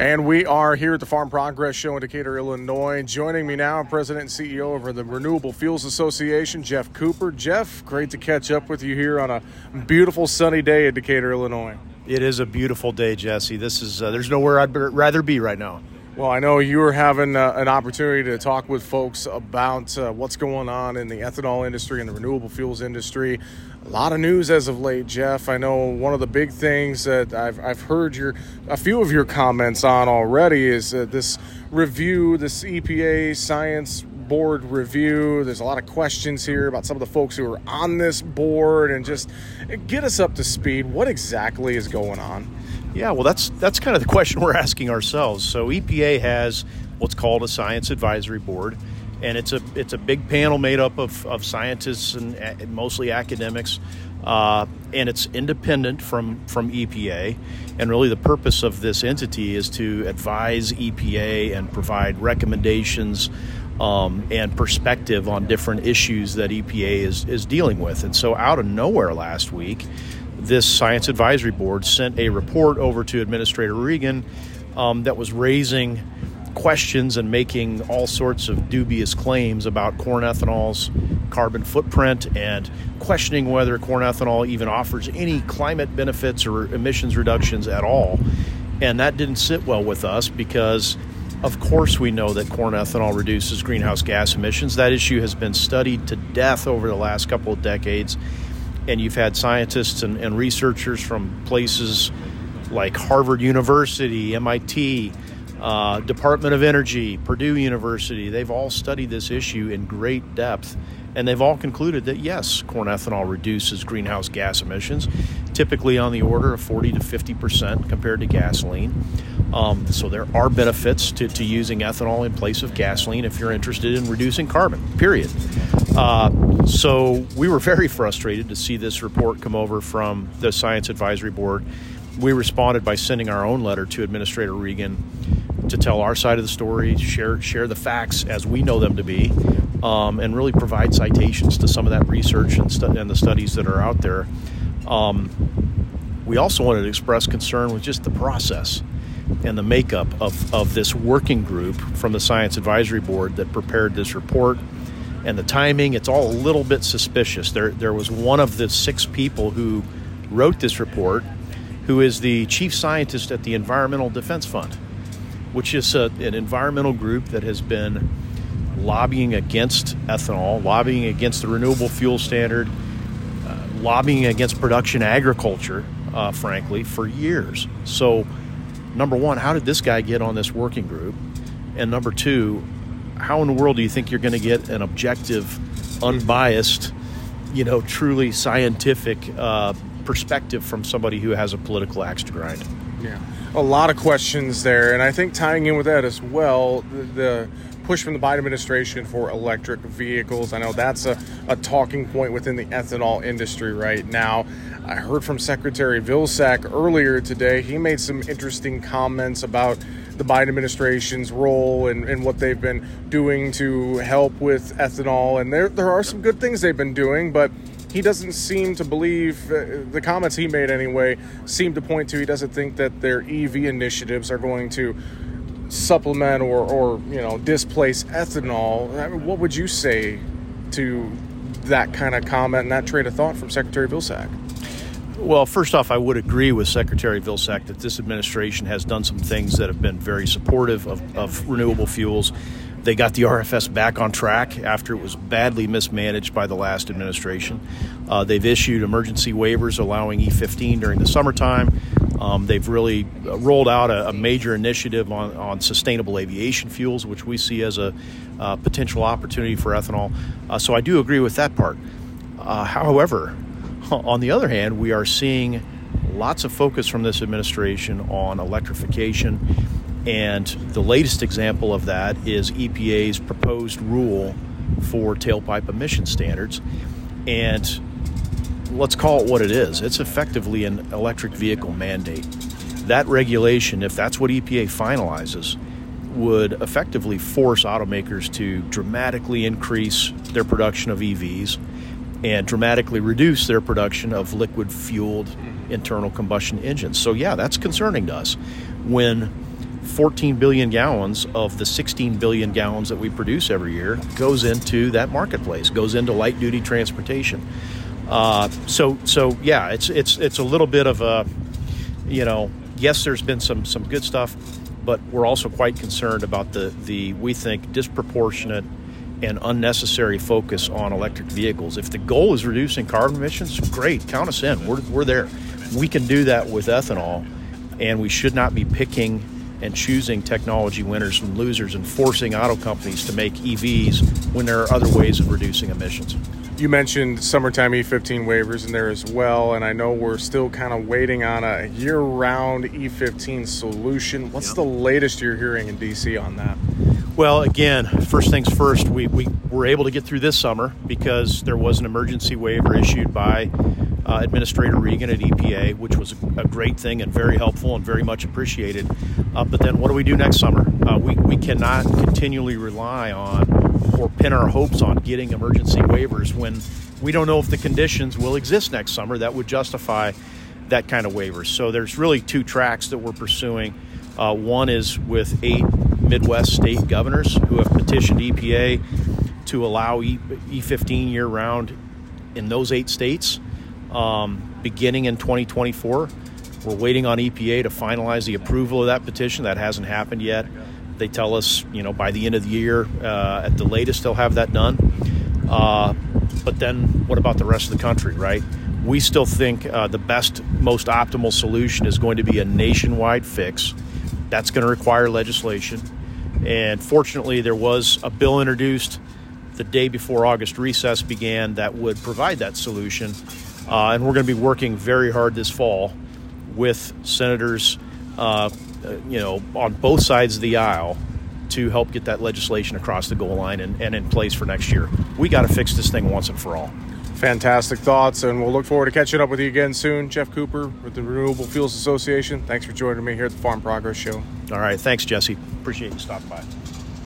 And we are here at the Farm Progress Show in Decatur, Illinois. Joining me now, President and CEO of the Renewable Fuels Association, Geoff Cooper. Geoff, great to catch up with you here on a beautiful sunny day in Decatur, Illinois. It is a beautiful day, Jesse. This is uh, there's nowhere I'd rather be right now. Well, I know you were having uh, an opportunity to talk with folks about uh, what's going on in the ethanol industry and the renewable fuels industry. A lot of news as of late, Geoff. I know one of the big things that I've, I've heard your a few of your comments on already is uh, this review, this EPA science board review. There's a lot of questions here about some of the folks who are on this board and just get us up to speed. What exactly is going on? Yeah, well, that's that's kind of the question we're asking ourselves. So EPA has what's called a science advisory board, and it's a it's a big panel made up of, of scientists and, and mostly academics, uh, and it's independent from from EPA. And really, the purpose of this entity is to advise EPA and provide recommendations. Um, and perspective on different issues that EPA is, is dealing with. And so, out of nowhere last week, this science advisory board sent a report over to Administrator Regan um, that was raising questions and making all sorts of dubious claims about corn ethanol's carbon footprint and questioning whether corn ethanol even offers any climate benefits or emissions reductions at all. And that didn't sit well with us because, of course, we know that corn ethanol reduces greenhouse gas emissions. That issue has been studied to death over the last couple of decades and you've had scientists and, and researchers from places like Harvard University, MIT, uh, Department of Energy, Purdue University. They've all studied this issue in great depth, and they've all concluded that yes, corn ethanol reduces greenhouse gas emissions, typically on the order of 40 to 50 percent compared to gasoline. Um, so there are benefits to, to using ethanol in place of gasoline if you're interested in reducing carbon. Period. Uh, so we were very frustrated to see this report come over from the Science Advisory Board. We responded by sending our own letter to Administrator Regan to tell our side of the story, share share the facts as we know them to be, um, and really provide citations to some of that research and, stu- and the studies that are out there. Um, we also wanted to express concern with just the process and the makeup of, of this working group from the Science Advisory Board that prepared this report and the timing. It's all a little bit suspicious. There, there was one of the six people who wrote this report who is the chief scientist at the Environmental Defense Fund, which is a, an environmental group that has been lobbying against ethanol, lobbying against the renewable fuel standard, uh, lobbying against production agriculture, uh, frankly, for years. So, number one, how did this guy get on this working group? And number two, how in the world do you think you're going to get an objective, unbiased, you know, truly scientific uh, perspective from somebody who has a political axe to grind? Yeah, a lot of questions there, and I think tying in with that as well, the, the push from the Biden administration for electric vehicles. I know that's a, a talking point within the ethanol industry right now. I heard from Secretary Vilsack earlier today. He made some interesting comments about the Biden administration's role and, and what they've been doing to help with ethanol. And there, there are some good things they've been doing, but he doesn't seem to believe uh, the comments he made anyway seem to point to he doesn't think that their EV initiatives are going to supplement or, or you know displace ethanol. What would you say to that kind of comment and that train of thought from Secretary Vilsack? Well, first off, I would agree with Secretary Vilsack that this administration has done some things that have been very supportive of, of renewable fuels. They got the RFS back on track after it was badly mismanaged by the last administration. Uh, they've issued emergency waivers allowing E15 during the summertime. Um, they've really uh, rolled out a, a, major initiative on, on sustainable aviation fuels, which we see as a uh, potential opportunity for ethanol. Uh, so I do agree with that part. Uh, however, on the other hand, we are seeing lots of focus from this administration on electrification. And the latest example of that is EPA's proposed rule for tailpipe emission standards. And let's call it what it is it's effectively an electric vehicle mandate. That regulation, if that's what EPA finalizes, would effectively force automakers to dramatically increase their production of EVs and dramatically reduce their production of liquid fueled mm-hmm. internal combustion engines. So, yeah, that's concerning to us. When 14 billion gallons of the 16 billion gallons that we produce every year goes into that marketplace, goes into light duty transportation. Uh, so, so yeah, it's it's it's a little bit of a, you know, yes, there's been some some good stuff, but we're also quite concerned about the the we think disproportionate and unnecessary focus on electric vehicles. If the goal is reducing carbon emissions, great, count us in. We're we're there. We can do that with ethanol, and we should not be picking and choosing technology winners and losers and forcing auto companies to make EVs when there are other ways of reducing emissions. You mentioned summertime E15 waivers in there as well, and I know we're still kind of waiting on a year round E15 solution. What's yep. the latest you're hearing in DC on that? Well, again, first things first, we, we were able to get through this summer because there was an emergency waiver issued by uh, Administrator Regan at EPA, which was a, a, great thing and very helpful and very much appreciated. Uh, but then what do we do next summer? Uh, we, we cannot continually rely on or pin our hopes on getting emergency waivers when we don't know if the conditions will exist next summer that would justify that kind of waivers. So there's really two tracks that we're pursuing. Uh, one is with eight Midwest state governors who have petitioned EPA to allow e- E15 year round in those eight states um, beginning in 2024. We're waiting on EPA to finalize the approval of that petition. That hasn't happened yet. They tell us, you know, by the end of the year, uh, at the latest, they'll have that done. Uh, but then, what about the rest of the country, right? We still think uh, the best, most optimal solution is going to be a nationwide fix. That's going to require legislation. And fortunately, there was a bill introduced the day before August recess began that would provide that solution. Uh, and we're going to be working very hard this fall with senators uh, uh, you know, on both sides of the aisle to help get that legislation across the goal line and, and in place for next year. We got to fix this thing once and for all. Fantastic thoughts, and we'll look forward to catching up with you again soon. Geoff Cooper with the Renewable Fuels Association. Thanks for joining me here at the Farm Progress Show. All right. Thanks, Jesse. Appreciate you stopping by.